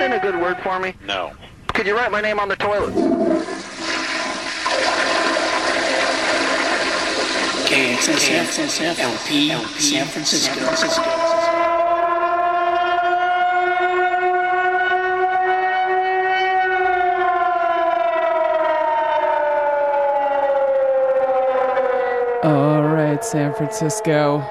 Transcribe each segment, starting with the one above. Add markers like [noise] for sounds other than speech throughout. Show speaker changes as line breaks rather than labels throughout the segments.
that in a good word for me?
No.
Could you write my name on the toilet?
KXSF, LP, San Francisco. San Francisco.
All right, San Francisco.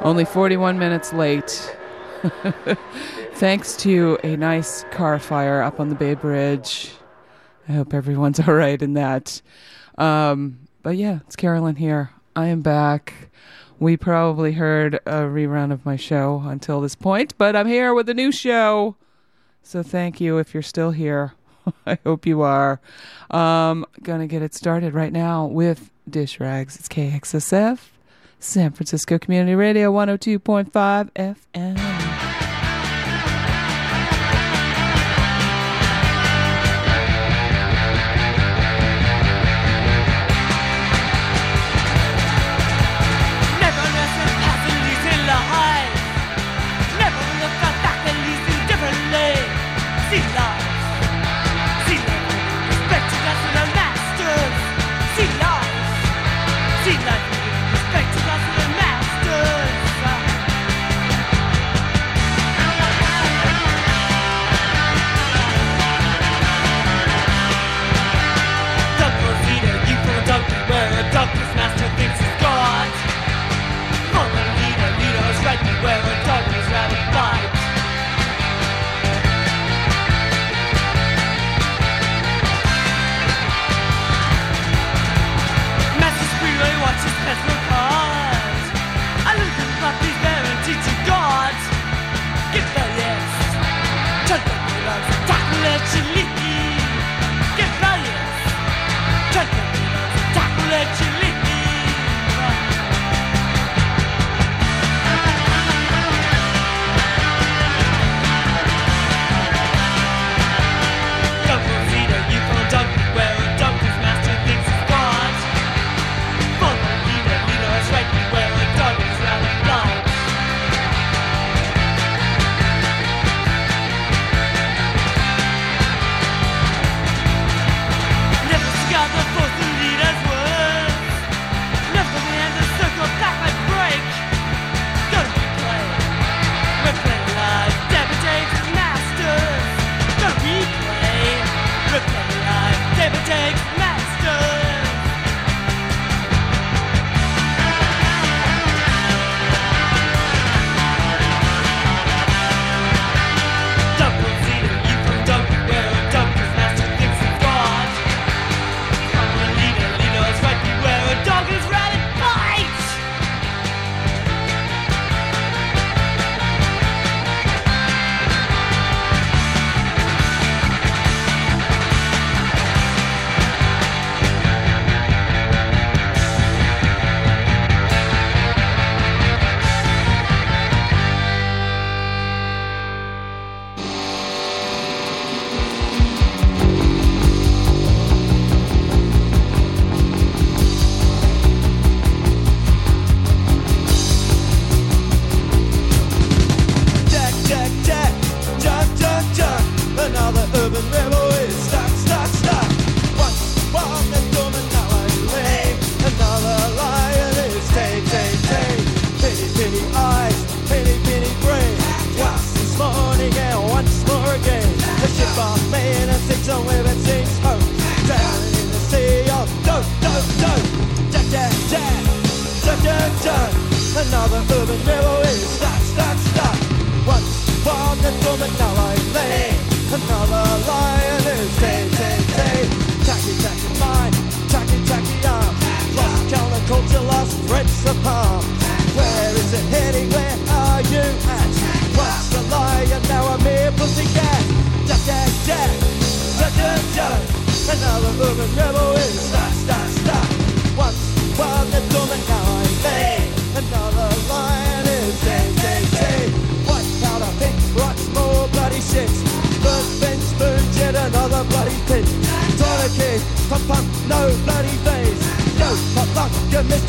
Only 41 minutes late. [laughs] Thanks to a nice car fire up on the Bay Bridge. I hope everyone's [laughs] all right in that. Um, but yeah, it's Carolyn here. I am back. We probably heard a rerun of my show until this point, but I'm here with a new show. So thank you if you're still here. [laughs] I hope you are. Um, gonna get it started right now with Dish Rags. It's KXSF, San Francisco Community Radio 102.5 FM.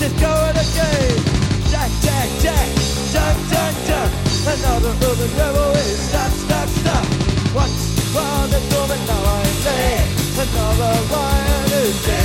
is
going again. Jack, Jack, Jack, Jack, Jack, Jack. Another urban revelry. Stop, stop, stop. Once upon a woman, now I'm late. Another lion is
dead.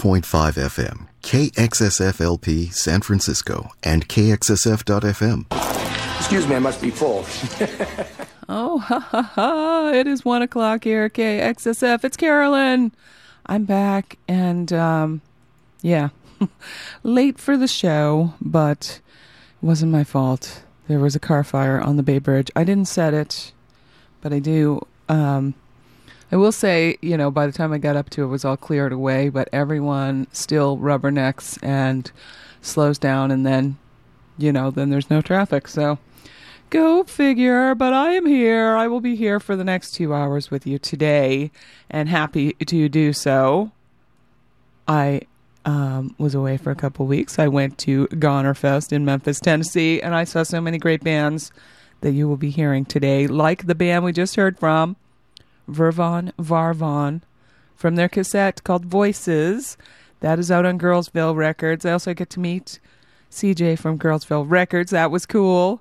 102.5 FM, KXSFLP San Francisco, and KXSF.FM.
Excuse me, I must be full. [laughs]
Oh, ha ha ha. It is one o'clock here, KXSF. It's Carolyn. I'm back, and um, yeah, [laughs] late for the show, but it wasn't my fault. There was a car fire on the Bay Bridge. I didn't set it, but I do. Um, I will say, you know, by the time I got up to it, it was all cleared away, but everyone still rubbernecks and slows down, and then, you know, then there's no traffic. So go figure. But I am here. I will be here for the next two hours with you today, and happy to do so. I um, was away for a couple weeks. I went to Goner Fest in Memphis, Tennessee, and I saw so many great bands that you will be hearing today, like the band we just heard from, Virvon Varvon, from their cassette called Voices. That is out on Girlsville Records. I also get to meet CJ from Girlsville Records. That was cool.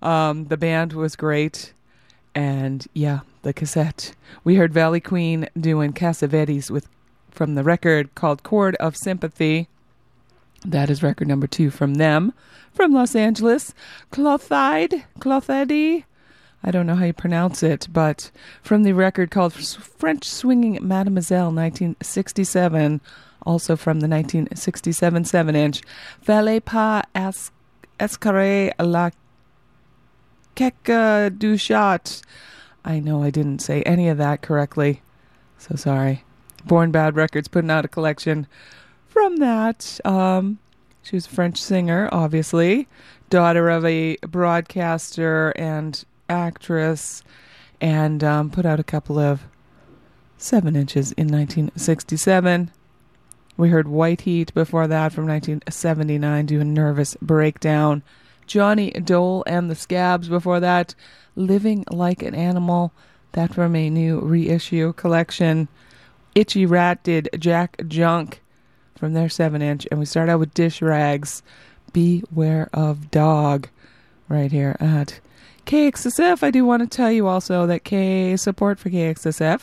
Um, the band was great. And yeah, the cassette. We heard Valley Queen doing Cassavetes with from the record called Chord of Sympathy. That is record number two from them, from Los Angeles. Clothide, Clothedy, I don't know how you pronounce it, but from the record called French Swinging Mademoiselle, 1967, also from the 1967 7-inch. Fallait pas es- escarer la queque du chat. I know I didn't say any of that correctly, so sorry. Born Bad Records putting out a collection from that. Um, she was a French singer, obviously, daughter of a broadcaster and actress, and um, put out a couple of seven inches in 1967. We heard White Heat before that from 1979, doing Nervous Breakdown. Johnny Dole and the Scabs before that, Living Like an Animal. That from a new reissue collection. Itchy Rat did Jack Junk from their 7 inch. And we start out with Dish Rags. Beware of Dog right here at KXSF. I do want to tell you also that K support for KXSF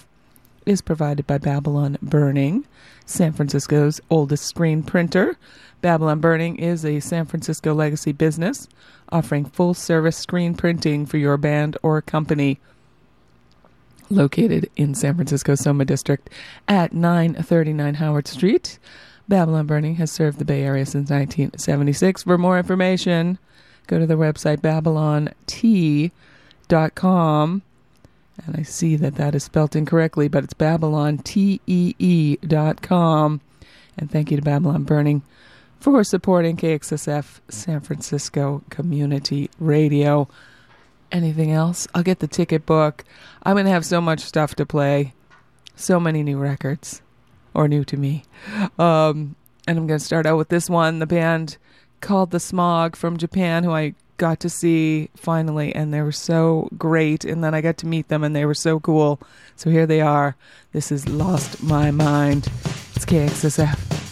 is provided by Babylon Burning, San Francisco's oldest screen printer. Babylon Burning is a San Francisco legacy business offering full service screen printing for your band or company. Located in San Francisco Soma District at 939 Howard Street. Babylon Burning has served the Bay Area since 1976. For more information, go to their website babylontee.com. And I see that that is spelt incorrectly, but it's babylontee.com. And thank you to Babylon Burning for supporting KXSF San Francisco Community Radio. Anything else? I'll get the ticket book. I'm going to have so much stuff to play. So many new records, or new to me. Um, and I'm going to start out with this one the band called The Smog from Japan, who I got to see finally, and they were so great. And then I got to meet them, and they were so cool. So here they are. This is Lost My Mind. It's KXSF.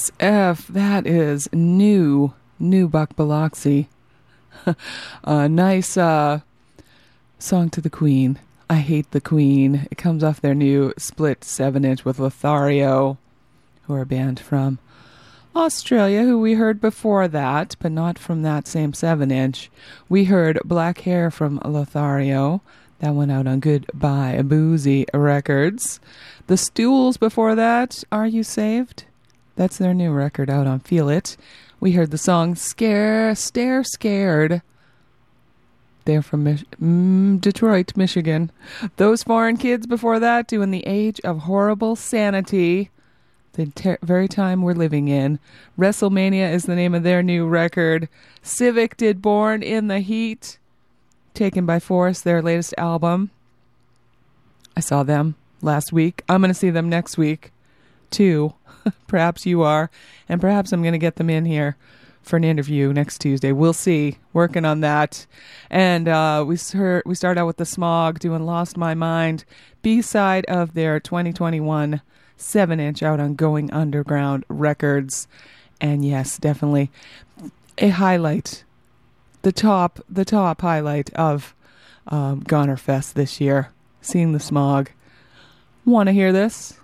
KXSF. That is new, new Buck Biloxi. a [laughs] nice uh, song to the Queen. I hate the Queen. It comes off their new split seven inch with Lothario, who are a band from Australia, who we heard before that, but not from that same seven inch. We heard Black Hair from Lothario. That went out on Goodbye Boozy Records. The Stools before that, Are You Saved? That's their new record out on Feel It. We heard the song Scare, Stare Scared. They're from Mich- mm, Detroit, Michigan. Those foreign kids before that doing the age of horrible sanity. The ter- very time we're living in. WrestleMania is the name of their new record. Civic did Born in the Heat. Taken by Force, their latest album. I saw them last week. I'm going to see them next week, too. [laughs] perhaps you are. And perhaps I'm going to get them in here for an interview next Tuesday. We'll see. Working on that. And uh, we heard, we start out with the Smog doing "Lost My Mind," B side of their 2021 seven inch out on Going Underground Records. And yes, definitely a highlight, the top, the top highlight of um, Goner Fest this year. Seeing the Smog. Want to hear this?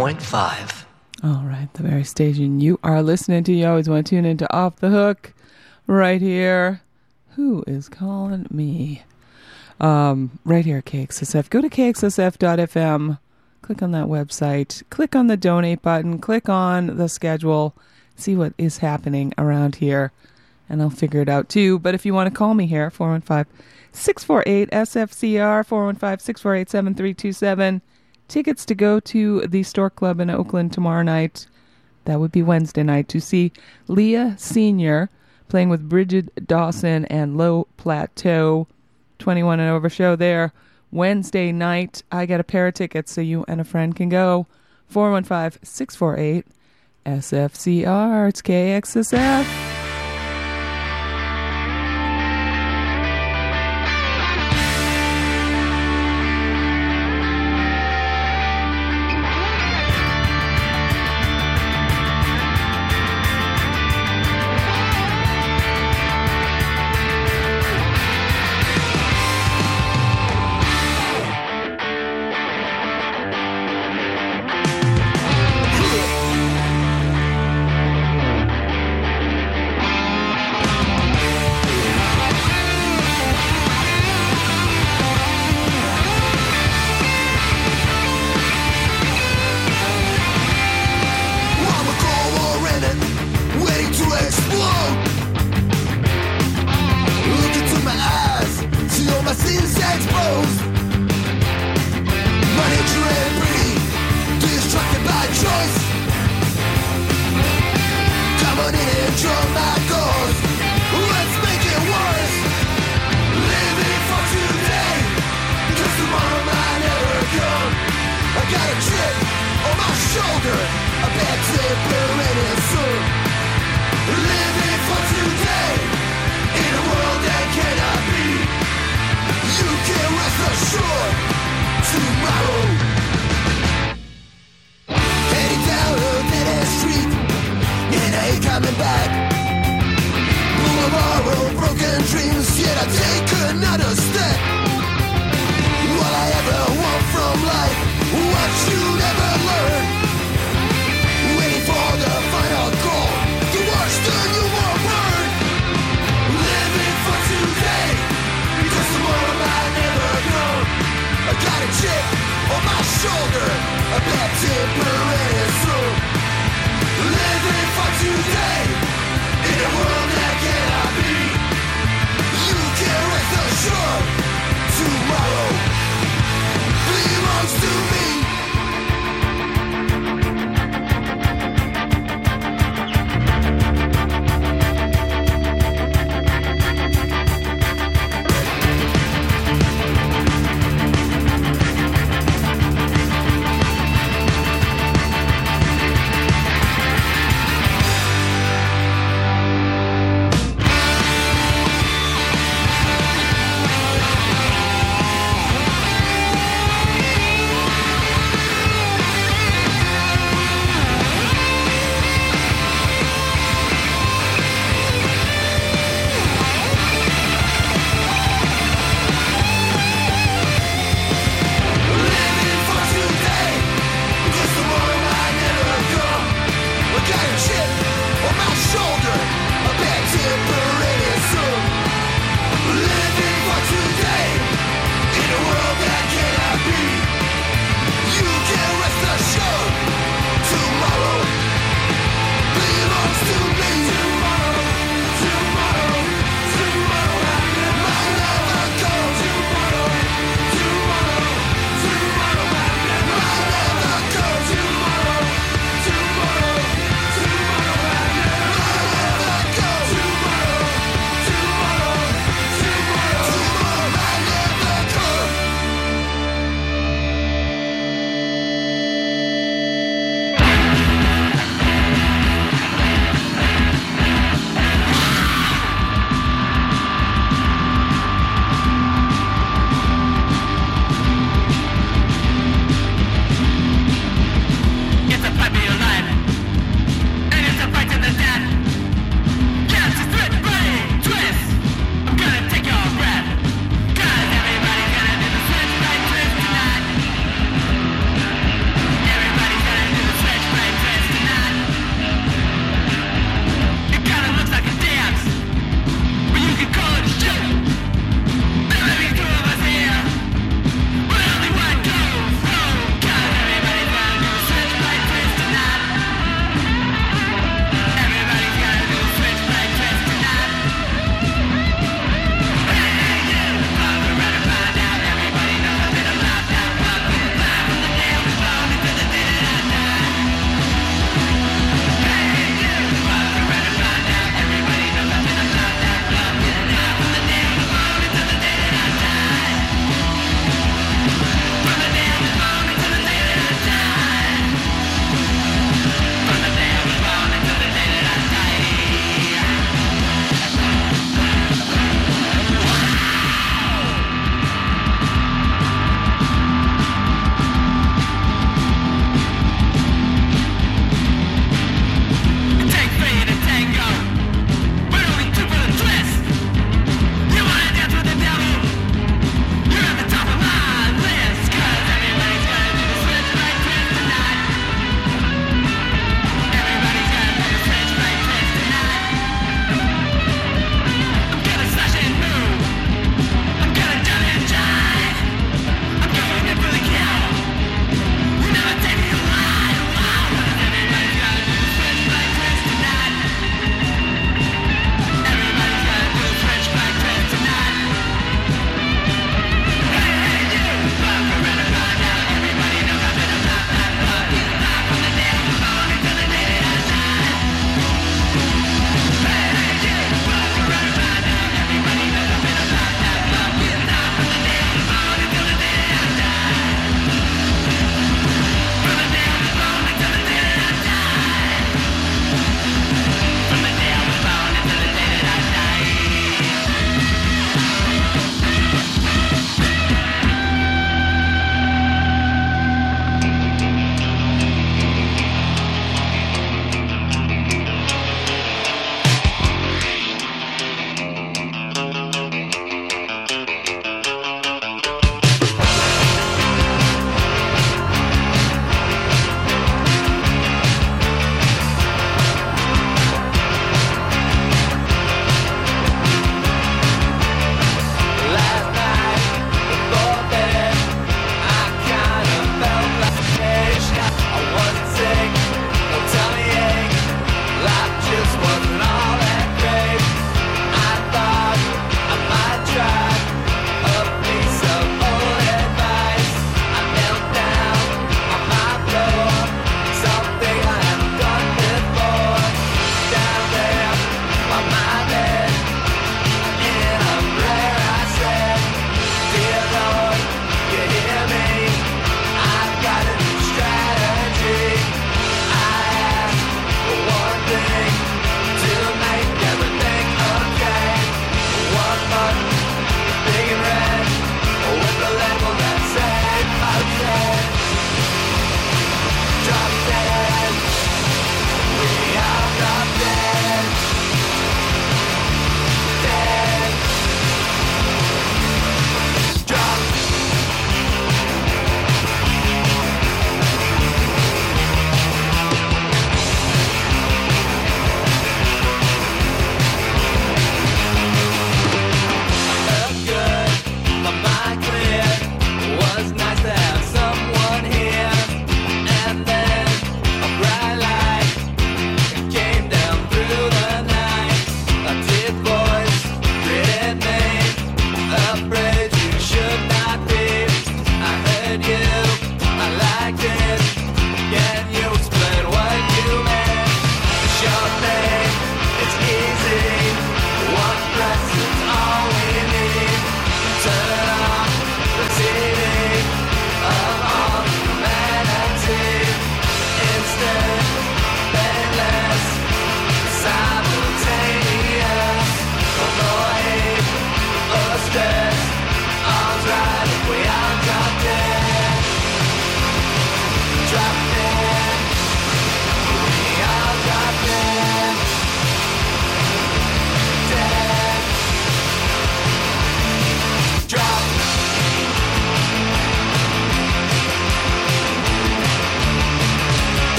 102.5.
All right, the very station you are listening to. You always want to tune into Off the Hook right here. Who is calling me? Um, right here, KXSF. Go to KXSF.fm. Click on that website. Click on the donate button. Click on the schedule. See what is happening around here. And I'll figure it out too. But if you want to call me here, 415 648 SFCR, 415 648 7327 tickets to go to the Stork Club in Oakland tomorrow night. That would be Wednesday night to see Leah Senior playing with Bridget Dawson and Low Plateau. 21 and over show there. Wednesday night, I got a pair of tickets so you and a friend can go. 415 648 SFCR. It's KXSF.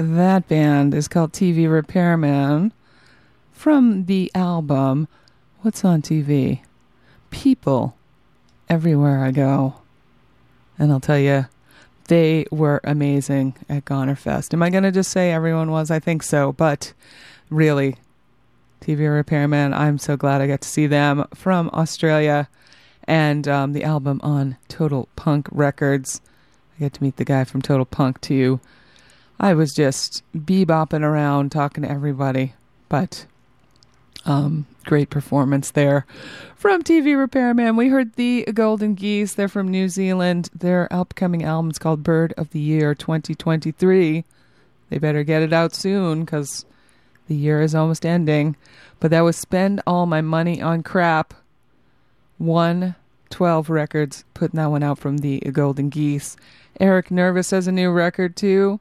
That
band is called Tee Vee Repairmann from the album What's on TV? People Everywhere I Go. And I'll tell you, they were amazing at Gonerfest. Am I going to just say everyone was? I think so. But really, Tee Vee Repairmann, I'm so glad I got to see them from Australia and um, the album on Total Punk Records. I get to meet the guy from Total Punk too. I was just bebopping around talking to everybody, but um, great performance there from Tee Vee Repairmann. We heard the Golden Geese. They're from New Zealand. Their upcoming album is called Bird of the Year 2023. They better get it out soon because the year is almost ending. But that was Spend All My Money on Crap. 112 records, putting that one out from the Golden Geese. Erik Nervous has a new record too,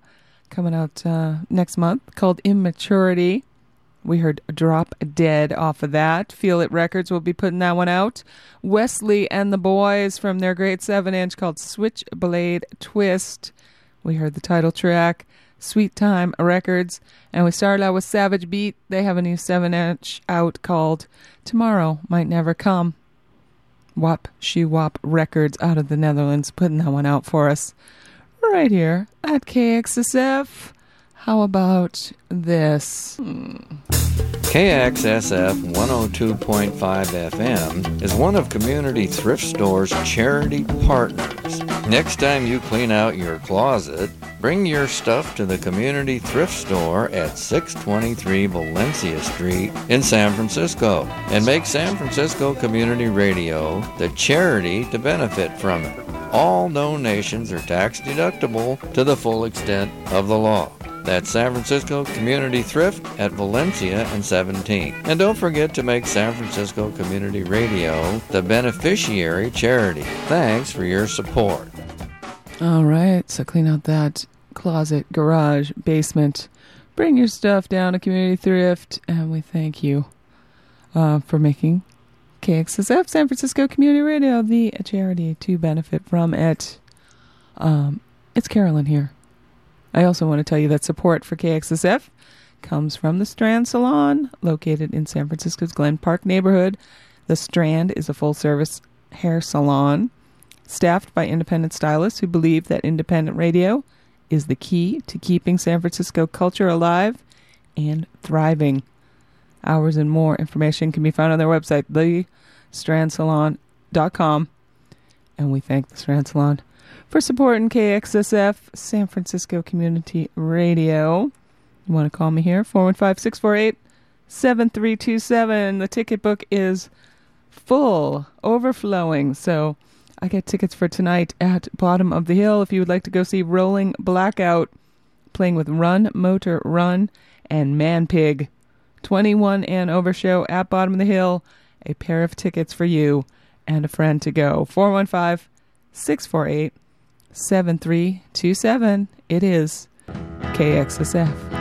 coming out uh, next month called Immaturity. We heard Drop Dead off of that. Feel It Records will be putting that one out. Wesley and the Boys from their great 7 inch called Switchblade Twist. We heard the title track. Sweet Time Records. And we started out with Savage Beat. They have a new 7 inch out called Tomorrow Might Never Come. Wop She Wop Records out of the Netherlands putting that one out for us right here at KXSF. How about this?
KXSF 102.5 FM is one of Community Thrift Store's charity partners. Next time you clean out your closet, bring your stuff to the Community Thrift Store at 623 Valencia Street in San Francisco and make San Francisco Community Radio the charity to benefit from it. All donations are tax deductible to the full extent of the law. That's San Francisco Community Thrift at Valencia and 17. And don't forget to make San Francisco Community Radio the beneficiary charity. Thanks for your support.
All right, so clean out that closet, garage, basement. Bring your stuff down to Community Thrift, and we thank you uh, for making KXSF San Francisco Community Radio the charity to benefit from it. Um, it's Carolyn here. I also want to tell you that support for KXSF comes from the Strand Salon, located in San Francisco's Glen Park neighborhood. The Strand is a full service hair salon staffed by independent stylists who believe that independent radio is the key to keeping San Francisco culture alive and thriving. Hours and more information can be found on their website, thestrandsalon.com. And we thank the Strand Salon for supporting KXSF San Francisco Community Radio. You want to call me here? 415 648 7327. The ticket book is full, overflowing. So I get tickets for tonight at Bottom of the Hill if you would like to go see Rolling Blackout playing with Run Motor Run and Man Pig. 21 and over show at Bottom of the Hill. A pair of tickets for you and a friend to go. 415 648 7327. It is KXSF.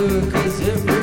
Her, 'cause everybody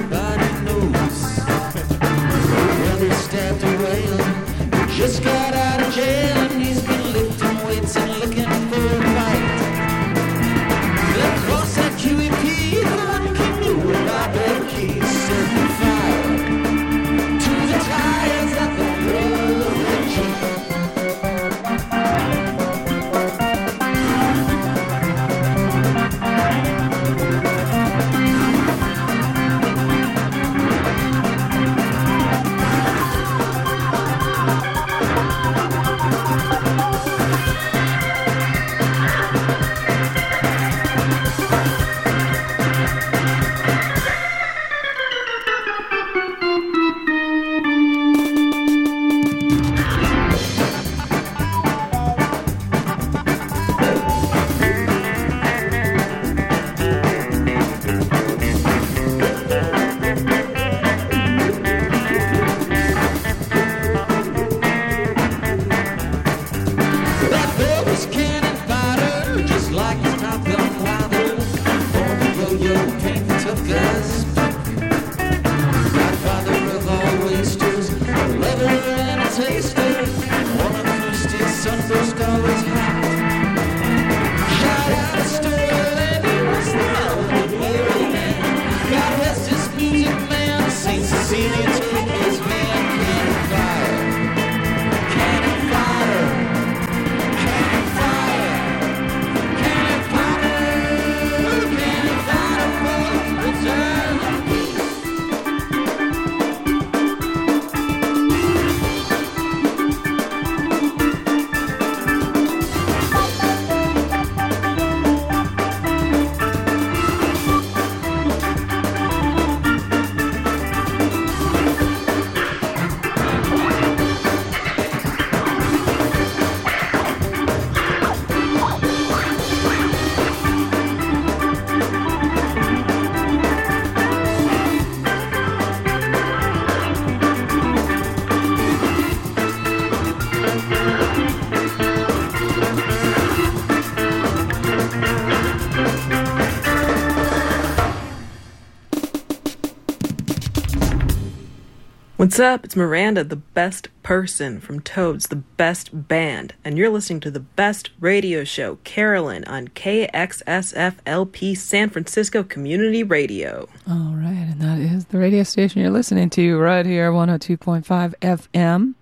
What's up? It's Miranda, the best person from Toads, the best band, and you're listening to the best radio show, Carolyn, on KXSFLP San Francisco Community Radio.
All right, and that is the radio station you're listening to right here, 102.5 FM,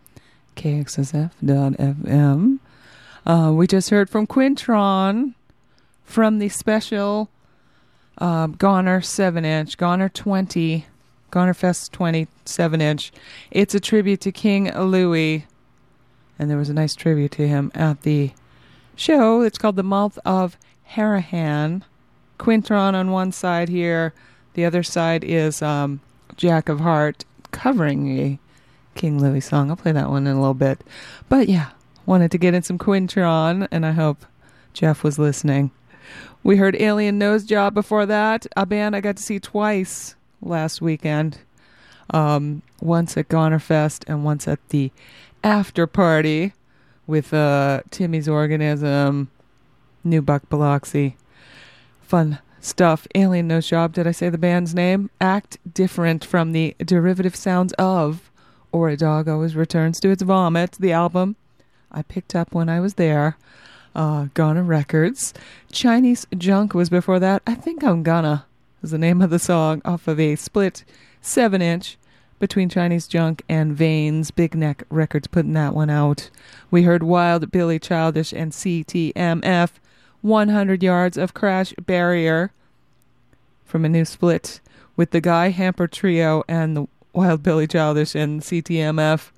KXSF.FM. Uh, we just heard from Quintron from the special uh, Goner 7 inch, Goner 20, Goner Fest 27 inch. It's a tribute to King Louis, and there was a nice tribute to him at the show. It's called The Mouth of Harahan. Quintron on one side here, the other side is um, Jack of Heart covering a King Louis song. I'll play that one in a little bit. But yeah, wanted to get in some Quintron, and I hope Jeff was listening. We heard Alien Nosejob before that, a band I got to see twice last weekend. Um, once at Gonerfest and once at the after party with uh, Timmy's Organism, New Buck Biloxi. Fun stuff. Alien No Job, did I say the band's name? Act different from the derivative sounds of, or a dog always returns to its vomit, the album I picked up when I was there. Uh, Goner Records. Chinese Junk was before that. I think I'm Ghana is the name of the song off of a split seven inch between Chinese Junk and Veins. Big Neck Records putting that one out. We heard Wild Billy Childish and CTMF. 100 yards of Crash Barrier from a new split with the Guy Hamper Trio and the Wild Billy Childish and CTMF.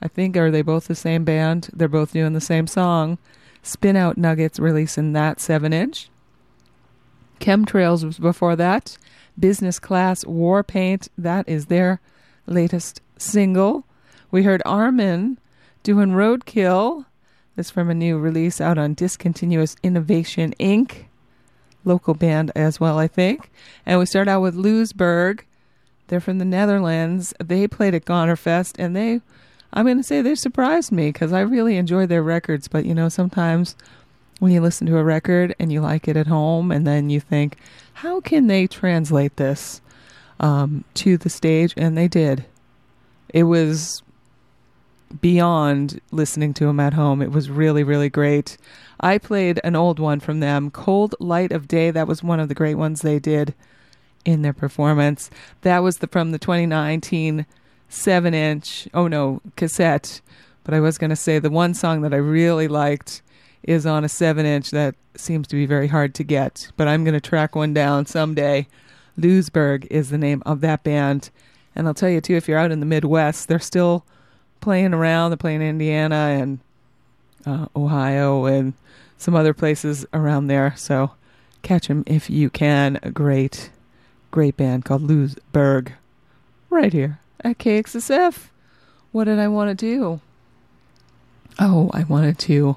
I think are they both the same band? They're both doing the same song. Spin Out Nuggets releasing that 7 inch. Chemtrails was before that. Business Class War Paint, that is their latest single. We heard Armin doing Roadkill. This from a new release out on Discontinuous Innovation Inc. Local band as well, I think. And we start out with Lewsberg. They're from the Netherlands. They played at Gonerfest, and they, I'm going to say they surprised me because I really enjoy their records. But you know, sometimes when you listen to a record and you like it at home, and then you think, how can they translate this um, to the stage? And they did. It was beyond listening to them at home. It was really, really great. I played an old one from them, Cold Light of Day. That was one of the great ones they did in their performance. That was the from the 2019 seven inch, oh no, cassette. But I was going to say the one song that I really liked is on a seven inch that seems to be very hard to get. But I'm going to track one down someday. Lewsberg is the name of that band. And I'll tell you too, if you're out in the Midwest, they're still playing around. They're playing Indiana and uh, Ohio and some other places around there. So catch them if you can. A great, great band called Lewsberg, right here at KXSF. What did I want to do? Oh, I wanted to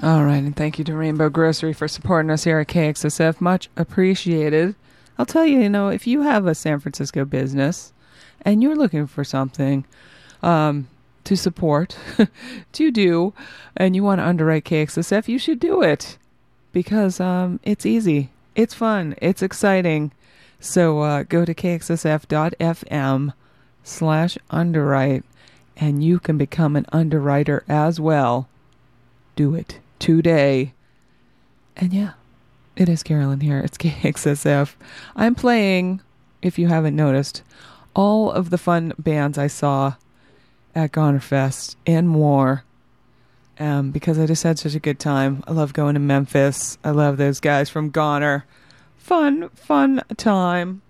All right, and thank you to Rainbow Grocery for supporting us here at KXSF. Much appreciated. I'll tell you, you know, if you have a San Francisco business and you're looking for something um, to support, [laughs] to do, and you want to underwrite KXSF, you should do it because um, it's easy, it's fun, it's exciting. So uh, go to kxsf.fm slash underwrite and you can become an underwriter as well. Do it today. And yeah, it is Carolyn here. It's [laughs] KXSF. I'm playing, if you haven't noticed, all of the fun bands I saw at Gonerfest and more. Um, because I just had such a good time. I love going to Memphis. I love those guys from Goner. Fun, fun time.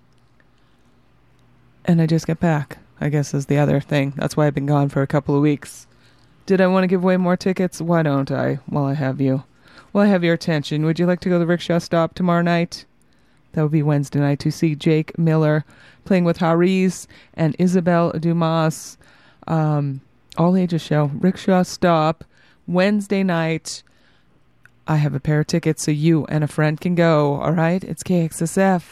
And I just got back, I guess is the other thing. That's why I've been gone for a couple of weeks. Did I want to give away more tickets? Why don't I? While I have you. While I have your attention, would you like to go to the rickshaw stop tomorrow night? That would be Wednesday night to see Jake Miller playing with Haris and Isabel Dumas. Um, all ages show. Rickshaw stop. Wednesday night. I have a pair of tickets so you and a friend can go. All right? It's KXSF.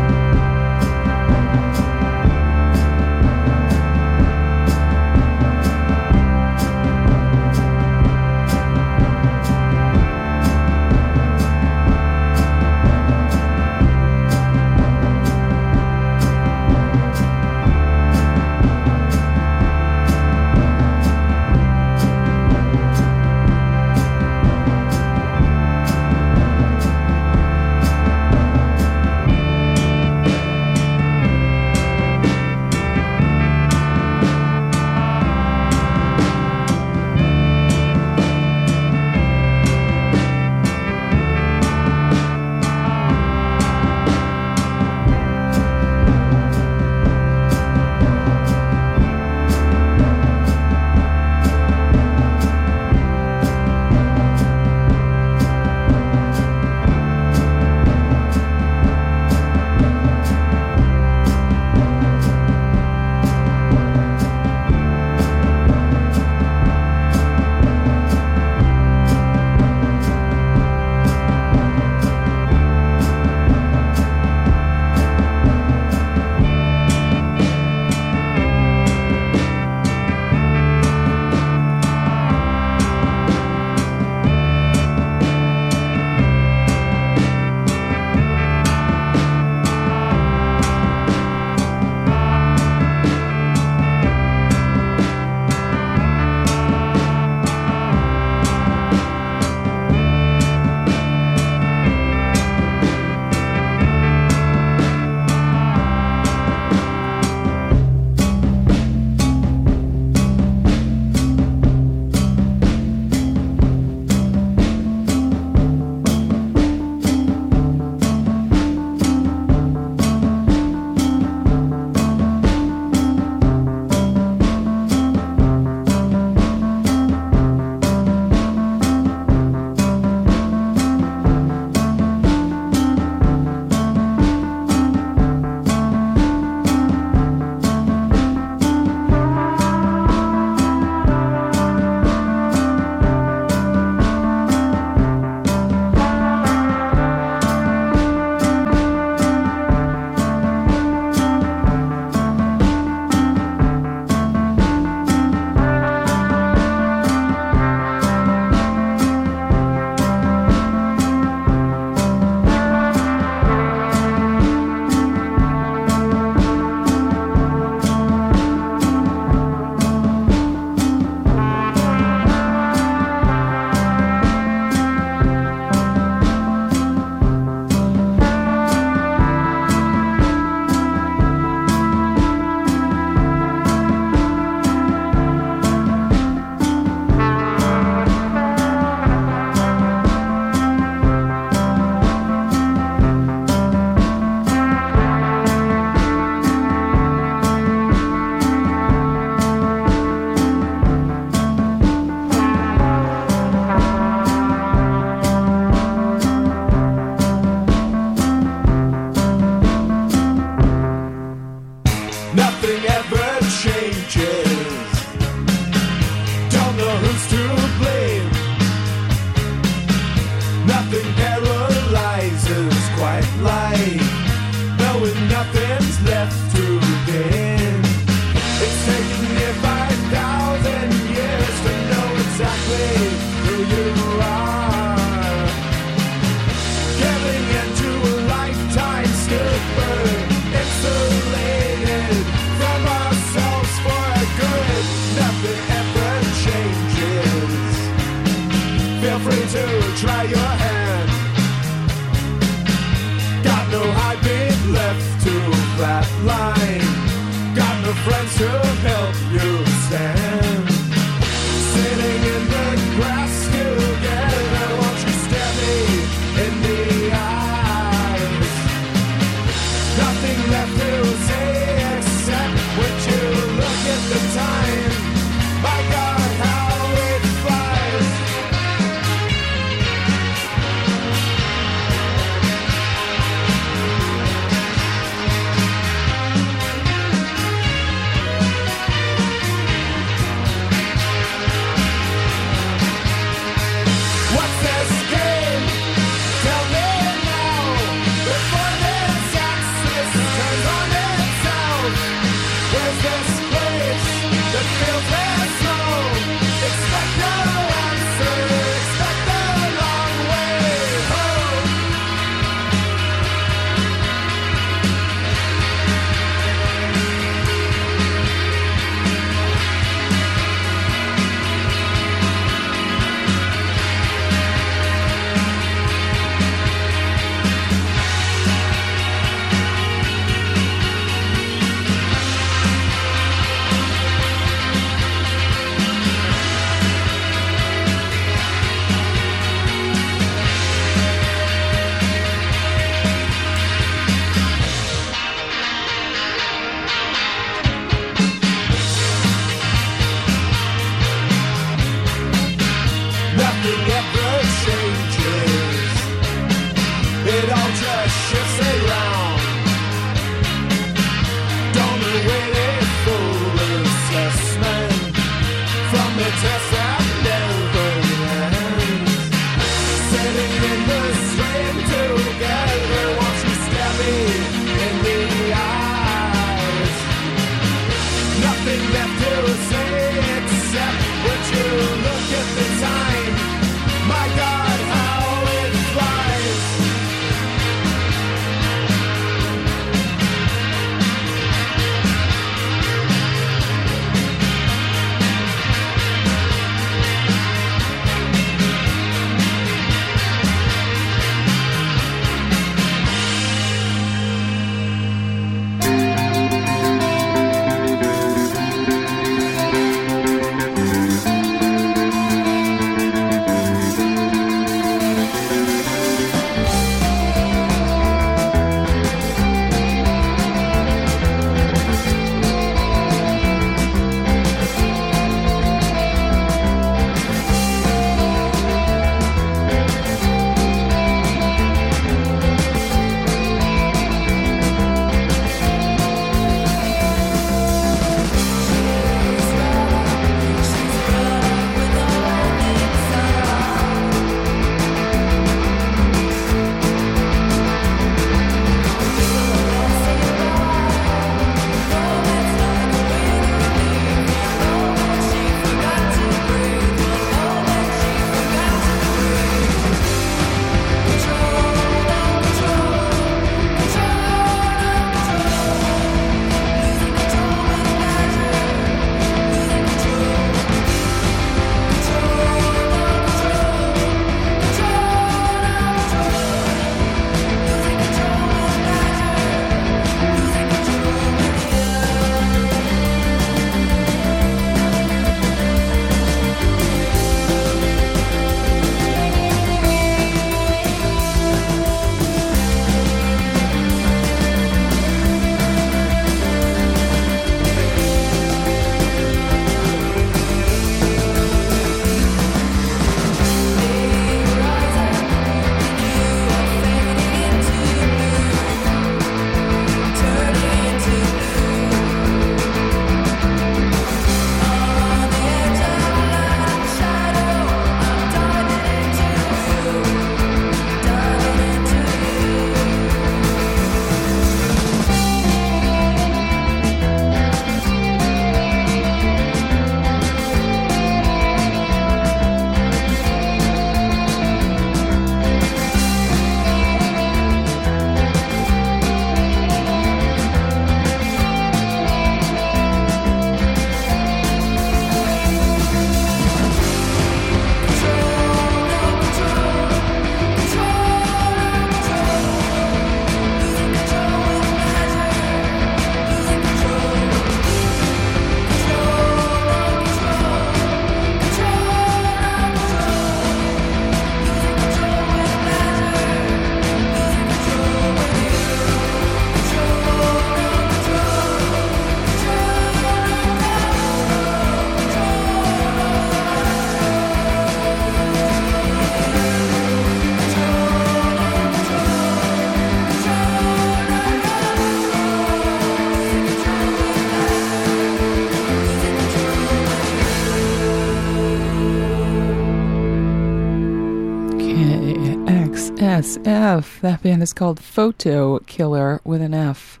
KXSF. That band is called Fotokiller with an F.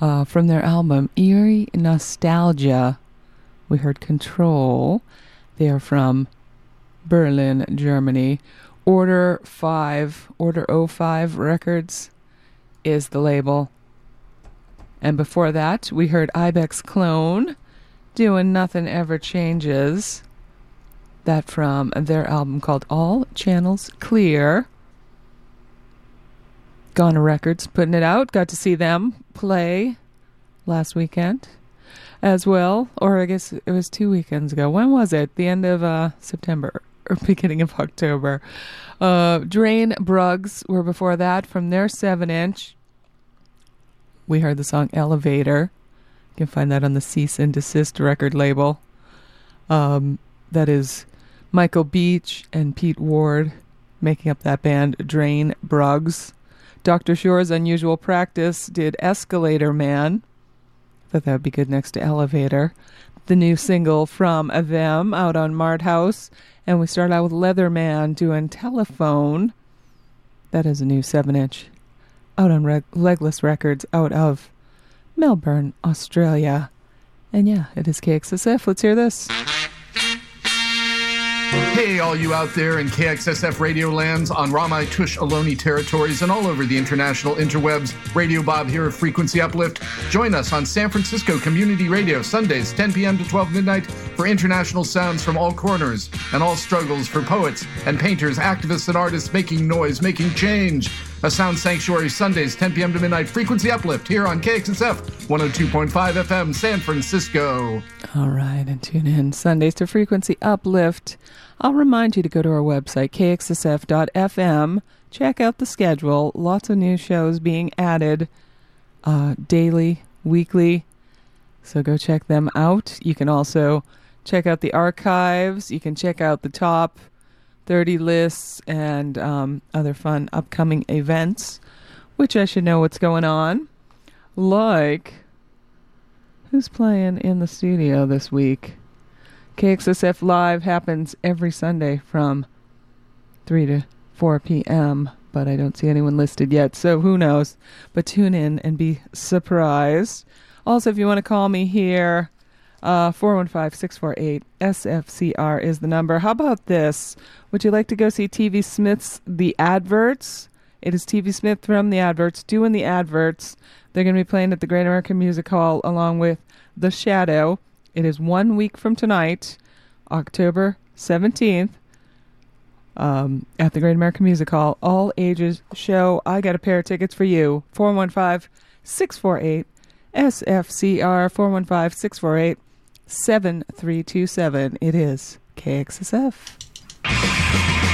Uh, from their album Eerie Nostalgia, we heard Control. They are from Berlin, Germany. Order 5, Order 05 Records is the label. And before that, we heard Ibex Clone doing Nothing Ever Changes. That from their album called All Channels Clear. Goner Records putting it out. Got to see them play last weekend as well. Or I guess it was two weekends ago. When was it? The end of uh, September or [laughs] beginning of October. Uh, Drain Brugs were before that from their 7 inch. We heard the song Elevator. You can find that on the Cease and Desist record label. Um, that is Michael Beach and Pete Ward making up that band, Drain Brugs. Dr. Sure's Unusual Practice did Escalator Man. Thought that would be good next to Elevator. The new single from them out on Mart House. And we start out with Leatherman doing Telephone. That is a new 7 inch out on Reg- Legless Records out of Melbourne, Australia. And yeah, it is KXSF. Let's hear this.
Hey, all you out there in KXSF radio lands on Ramaytush Ohlone territories and all over the international interwebs. Radio Bob here of Frequency Uplift. Join us on San Francisco Community Radio Sundays, 10 p.m. to 12 midnight for international sounds from all corners and all struggles for poets and painters, activists and artists making noise, making change. A Sound Sanctuary Sundays, 10 p.m. to midnight. Frequency Uplift here on KXSF 102.5 FM, San Francisco.
All right, and tune in Sundays to Frequency Uplift. I'll remind you to go to our website, kxsf.fm. Check out the schedule. Lots of new shows being added uh, daily, weekly. So go check them out. You can also check out the archives. You can check out the top 30 lists and um, other fun upcoming events, which I should know what's going on. Like, who's playing in the studio this week? KXSF Live happens every Sunday from 3 to 4 p.m., but I don't see anyone listed yet, so who knows? But tune in and be surprised. Also, if you want to call me here, uh, 415 648 SFCR is the number. How about this? Would you like to go see TV Smith's The Adverts? It is TV Smith from The Adverts doing the adverts. They're going to be playing at the Great American Music Hall along with The Shadow. It is one week from tonight, October 17th, um, at the Great American Music Hall. All ages show. I got a pair of tickets for you. 415 648 SFCR 415 648 7327. It is KXSF.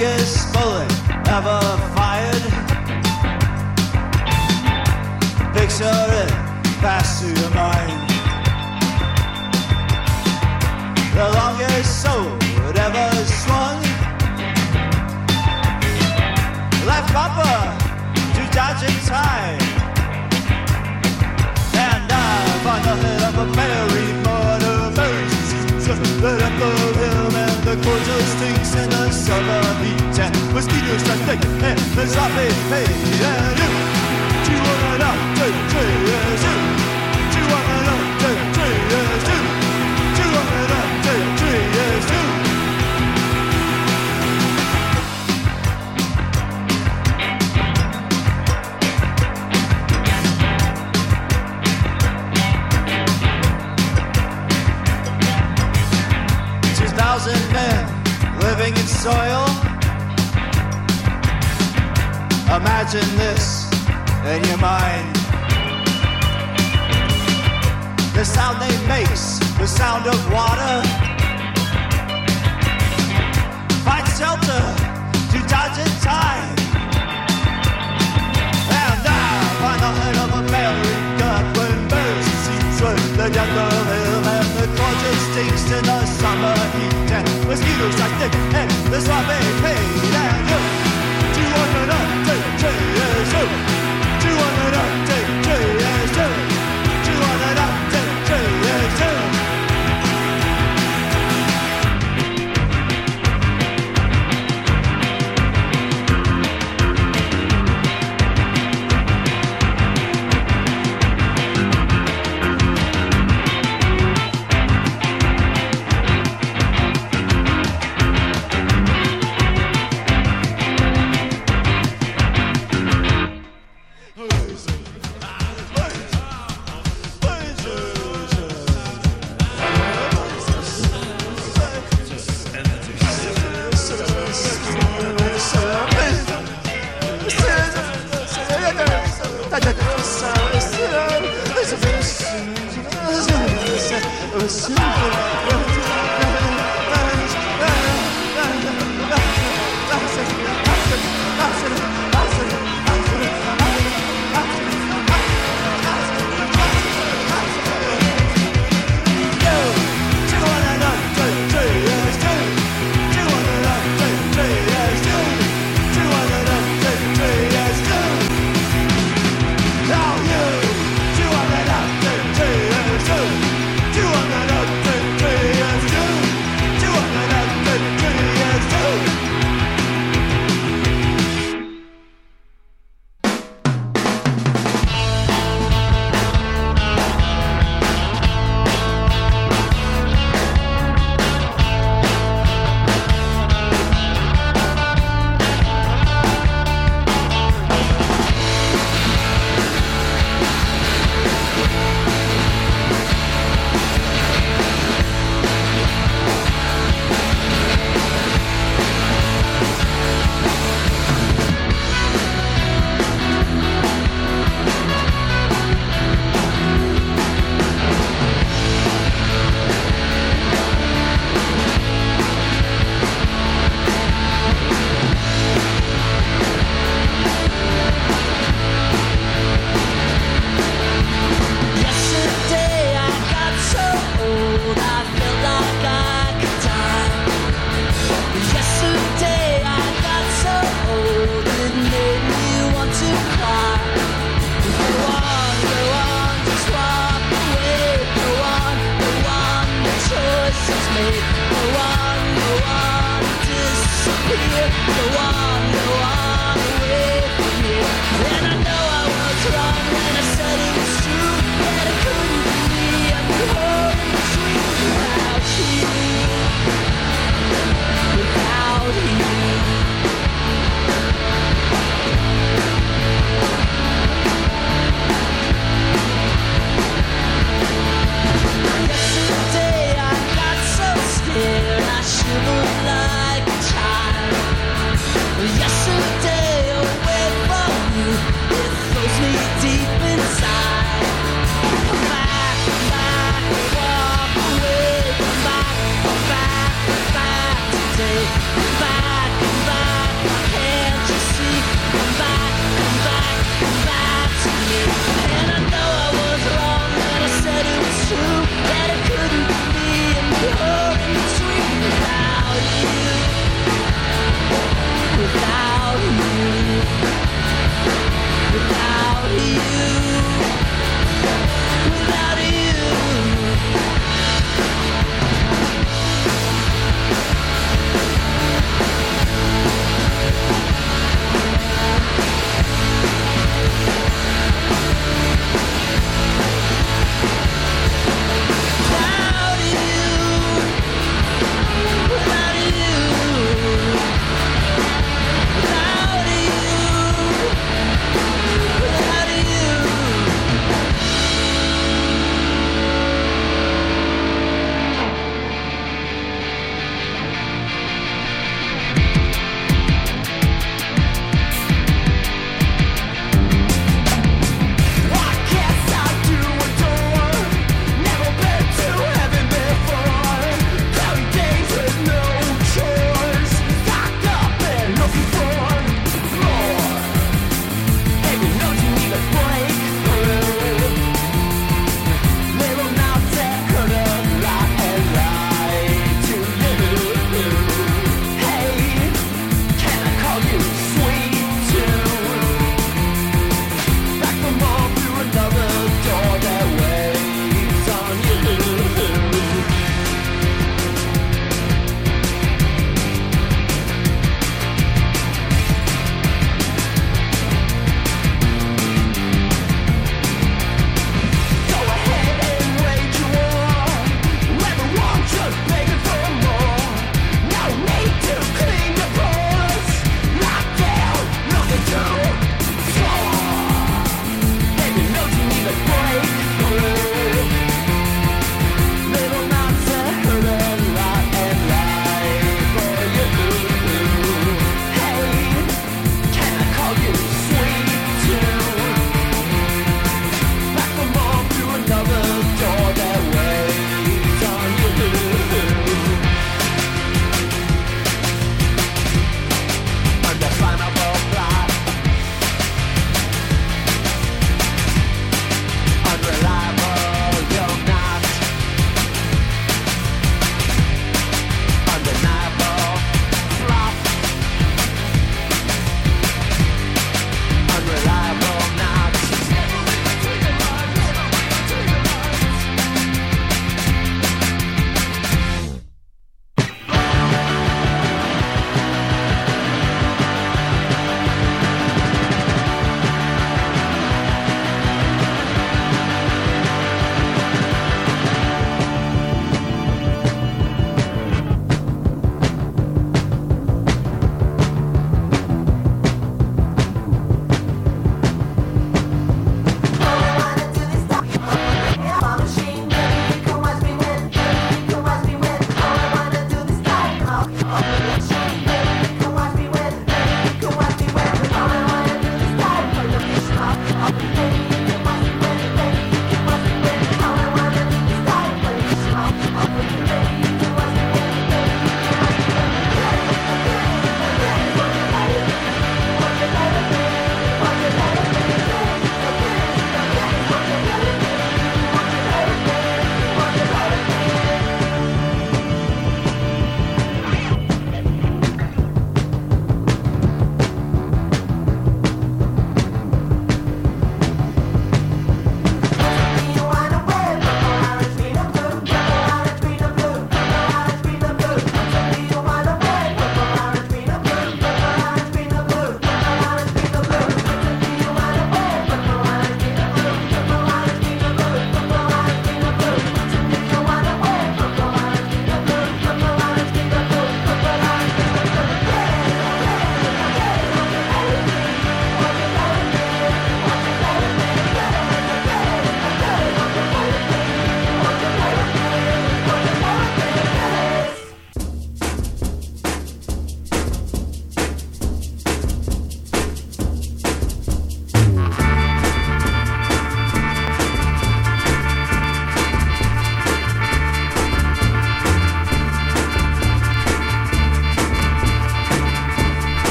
biggest bullet ever fired. Picture it pass through your mind. The longest sword ever swung. Like Papa to dodge in time. And I've nothing of a merry mortal him and the cordial stinks in the summer heat. And mosquitoes strike thick and the sloppy paid. And you, and up, two, three, yes, you. Thousand men living in soil. Imagine this in your mind. The sound they makes, the sound of water. Find shelter to dodge in time. And dive on the head of America when birds seeds when the of him and the gorgeous stinks in the summer heat mosquitoes like thick and the sloppy paid and you two hundred up take hundred up take three years two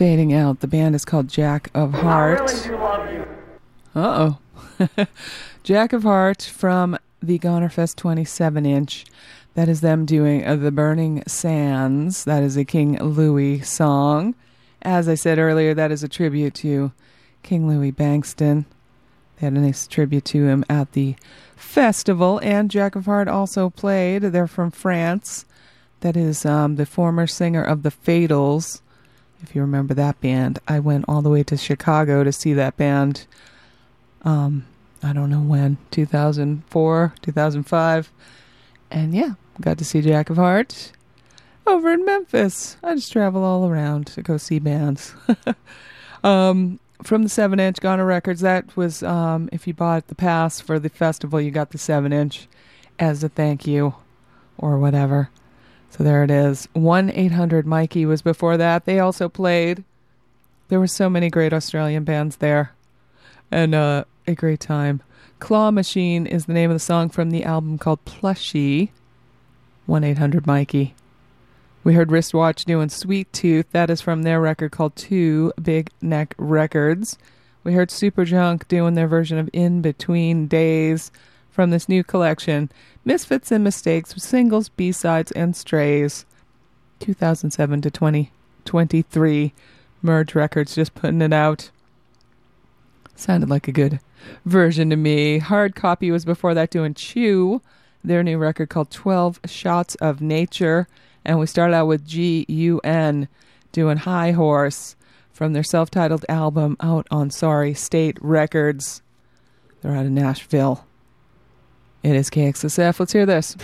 Fading out. The band is called Jack of Heart. Uh oh. [laughs] Jack of Heart from the Gonerfest 27 inch. That is them doing uh, The Burning Sands. That is a King Louis song. As I said earlier, that is a tribute to King Louie Bankston. They had a nice tribute to him at the festival. And Jack of Heart also played. They're from France. That is um, the former singer of the Fatals. If you remember that band, I went all the way to Chicago to see that band. Um, I don't know when, 2004, 2005. And yeah, got to see Jack of Hearts over in Memphis. I just travel all around to go see bands. [laughs] um, from the 7 inch Goner Records, that was, um, if you bought the pass for the festival, you got the 7 inch as a thank you or whatever. So there it is. 1 800 Mikey was before that. They also played. There were so many great Australian bands there. And uh, a great time. Claw Machine is the name of the song from the album called Plushie. 1 800 Mikey. We heard Wristwatch doing Sweet Tooth. That is from their record called Two Big Neck Records. We heard Superchunk doing their version of In Between Days from this new collection Misfits and Mistakes, with singles, B sides, and strays. 2007 to 2023. Merge Records just putting it out. Sounded like a good version to me. Hard Copy was before that doing Chew, their new record called 12 Shots of Nature. And we started out with G U N doing High Horse from their self titled album out on Sorry State Records. They're out of Nashville. It is KXSF. Let's hear this.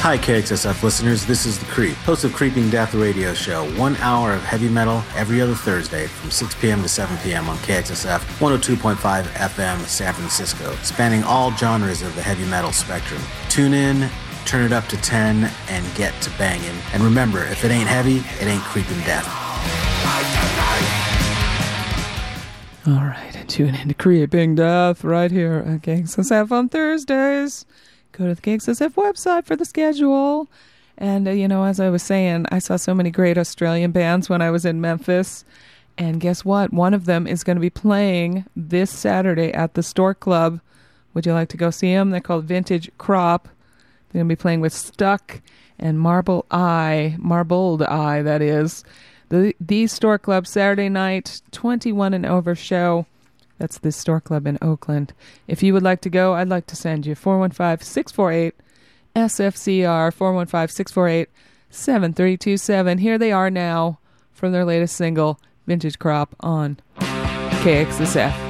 Hi, KXSF listeners. This is The Creep, host of Creeping Death Radio Show. One hour of heavy metal every other Thursday from 6 p.m. to 7 p.m. on KXSF 102.5 FM San Francisco, spanning all genres of the heavy metal spectrum. Tune in, turn it up to 10, and get to banging. And remember, if it ain't heavy, it ain't creeping death.
All right, and tune in to Creeping Death right here at KXSF on Thursdays. Go to the KXSF website for the schedule. And, uh, you know, as I was saying, I saw so many great Australian bands when I was in Memphis. And guess what? One of them is going to be playing this Saturday at the Stork Club. Would you like to go see them? They're called Vintage Crop. They're going to be playing with Stuck and Marble Eye, Marbled Eye, that is. The, the Stork Club, Saturday night, 21 and over show. That's the Stork Club in Oakland. If you would like to go, I'd like to send you 415 648 SFCR 415 648 7327. Here they are now from their latest single, Vintage Crop, on KXSF.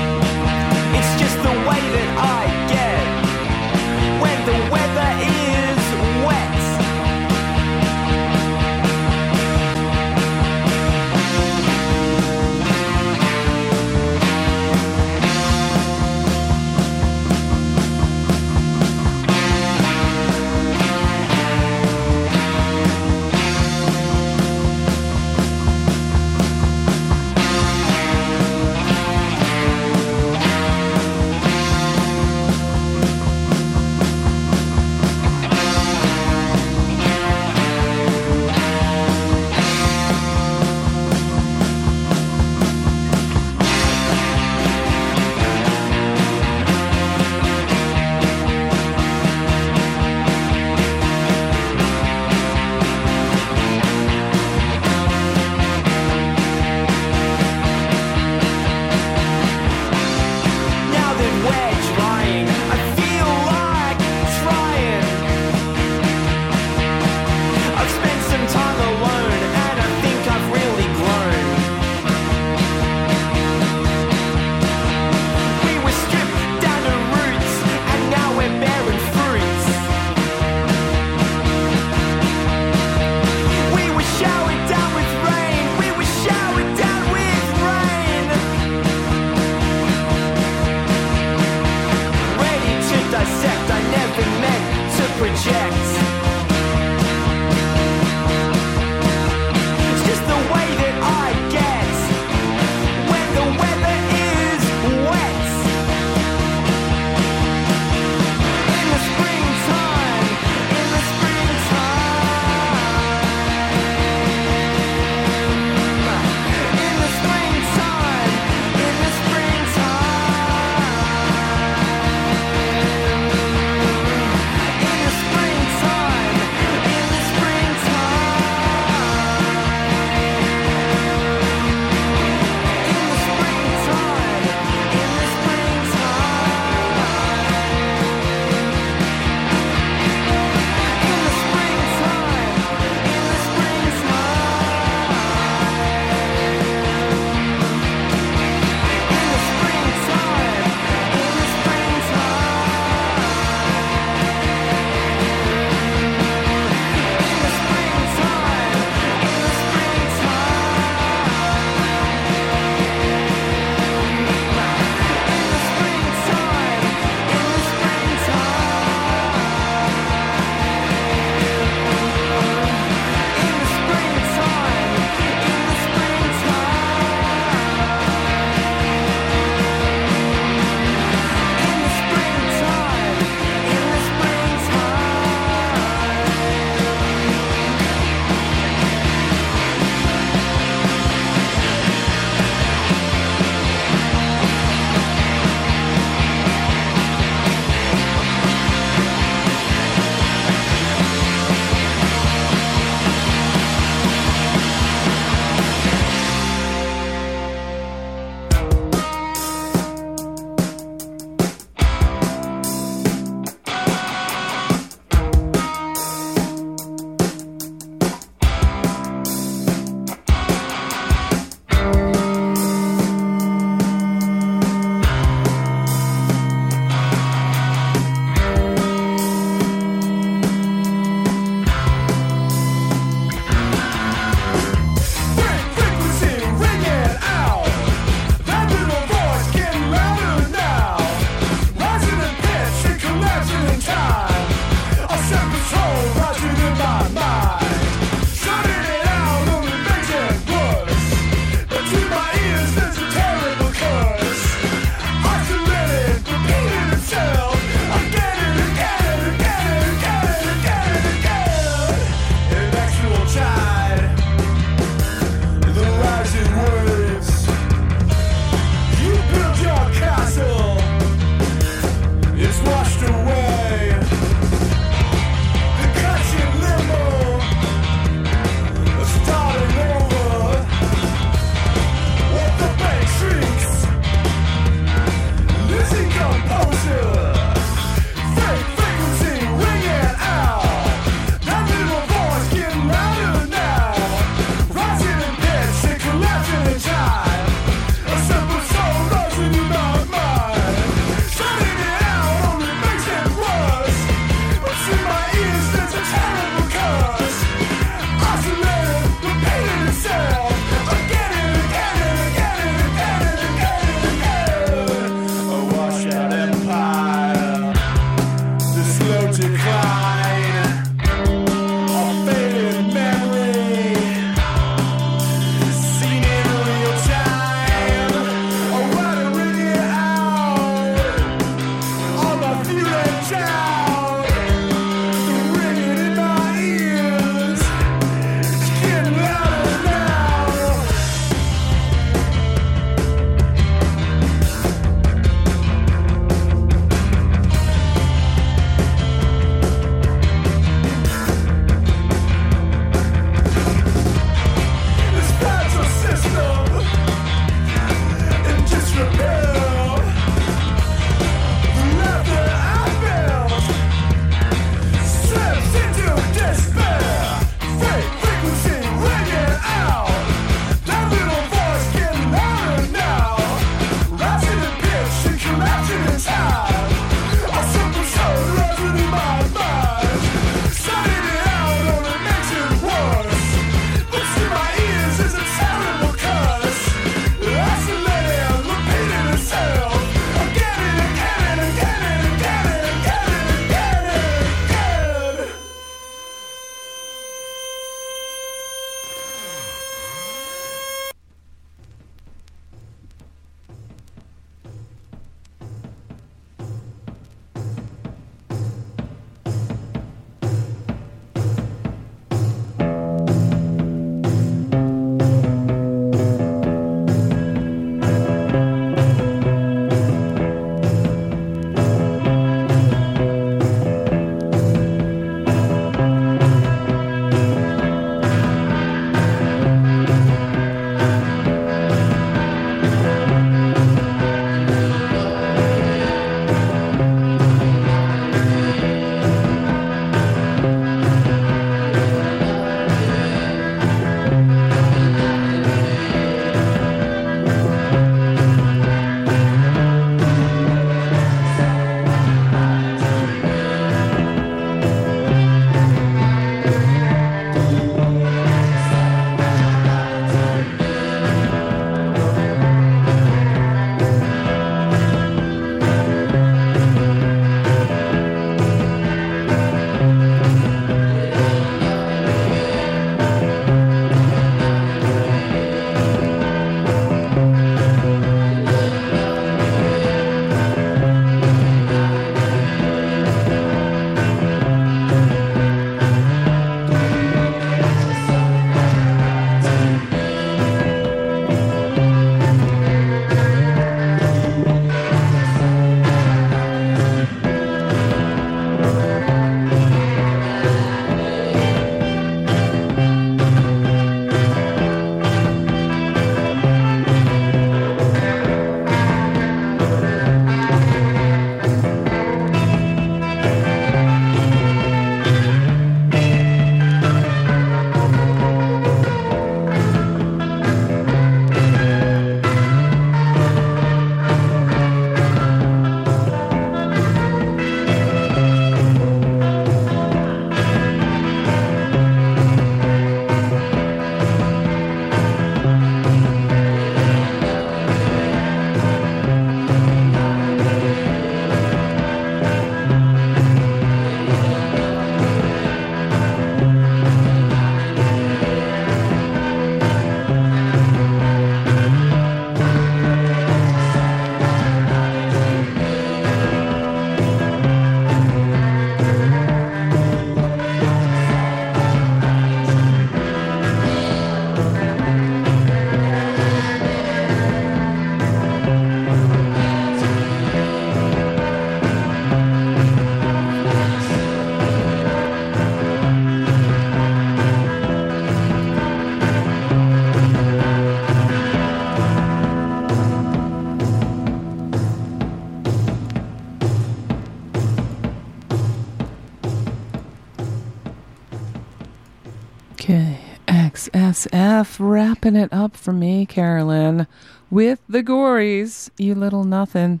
KXSF wrapping it up for me, Carolyn, with the Gories. You little nothing.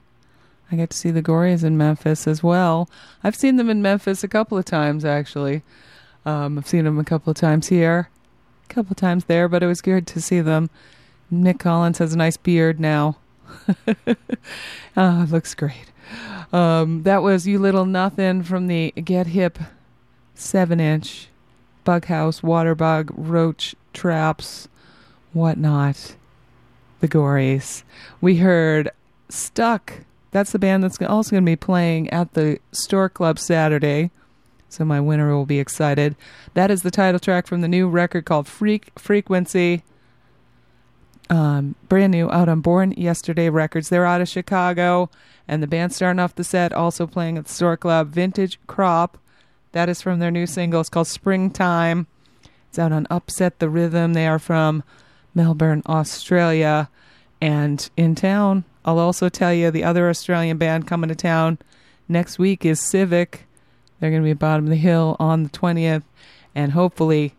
I get to see the Gories in Memphis as well. I've seen them in Memphis a couple of times, actually. Um, I've seen them a couple of times here, a couple of times there, but it was good to see them. Mick Collins has a nice beard now. oh, [laughs] it looks great. Um, that was You Little Nothing from the Get Hip 7 inch bug house, water bug, roach traps, whatnot. The Gories. We heard Stuck. That's the band that's also going to be playing at the Stork Club Saturday. So my winner will be excited. That is the title track from the new record called Freak Frequency. Um, brand new out on Born Yesterday Records. They're out of Chicago, and the band starting off the set also playing at the Stork Club. Vintage Crop. That is from their new single. It's called Springtime. It's out on Upset the Rhythm. They are from Melbourne, Australia. And in town, I'll also tell you the other Australian band coming to town next week is Civic. They're going to be at Bottom of the Hill on the 20th. And hopefully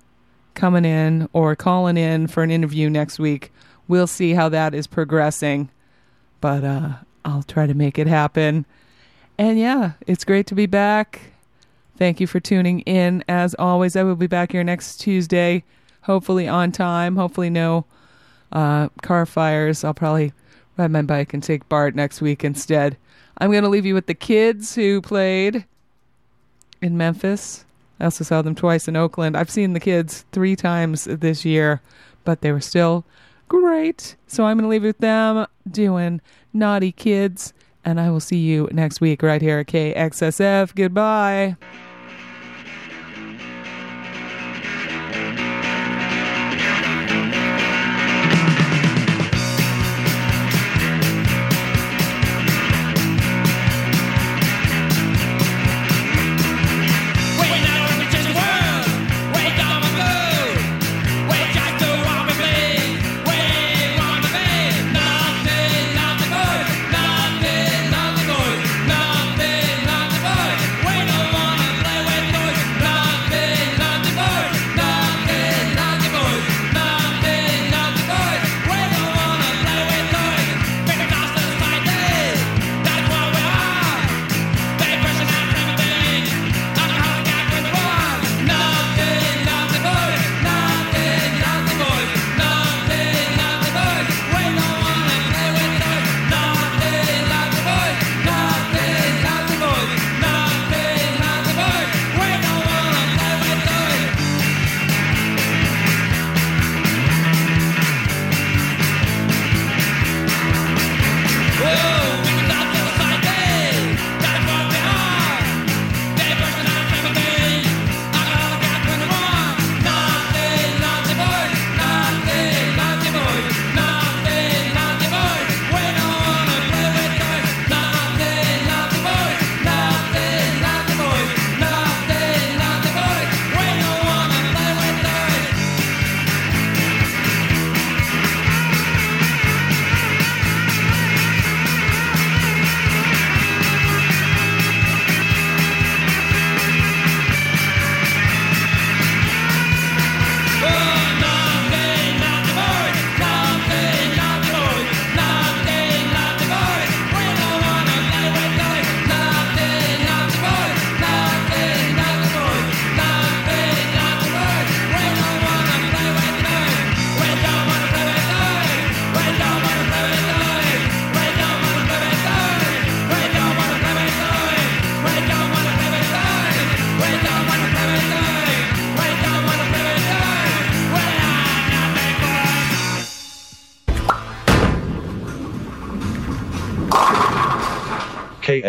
coming in or calling in for an interview next week. We'll see how that is progressing. But uh, I'll try to make it happen. And yeah, it's great to be back. Thank you for tuning in. As always, I will be back here next Tuesday, hopefully on time. Hopefully, no uh, car fires. I'll probably ride my bike and take Bart next week instead. I'm going to leave you with the kids who played in Memphis. I also saw them twice in Oakland. I've seen the kids three times this year, but they were still great. So I'm going to leave it with them doing Naughty Kids, and I will see you next week right here at KXSF. Goodbye.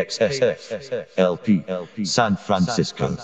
KXSF LP San Francisco.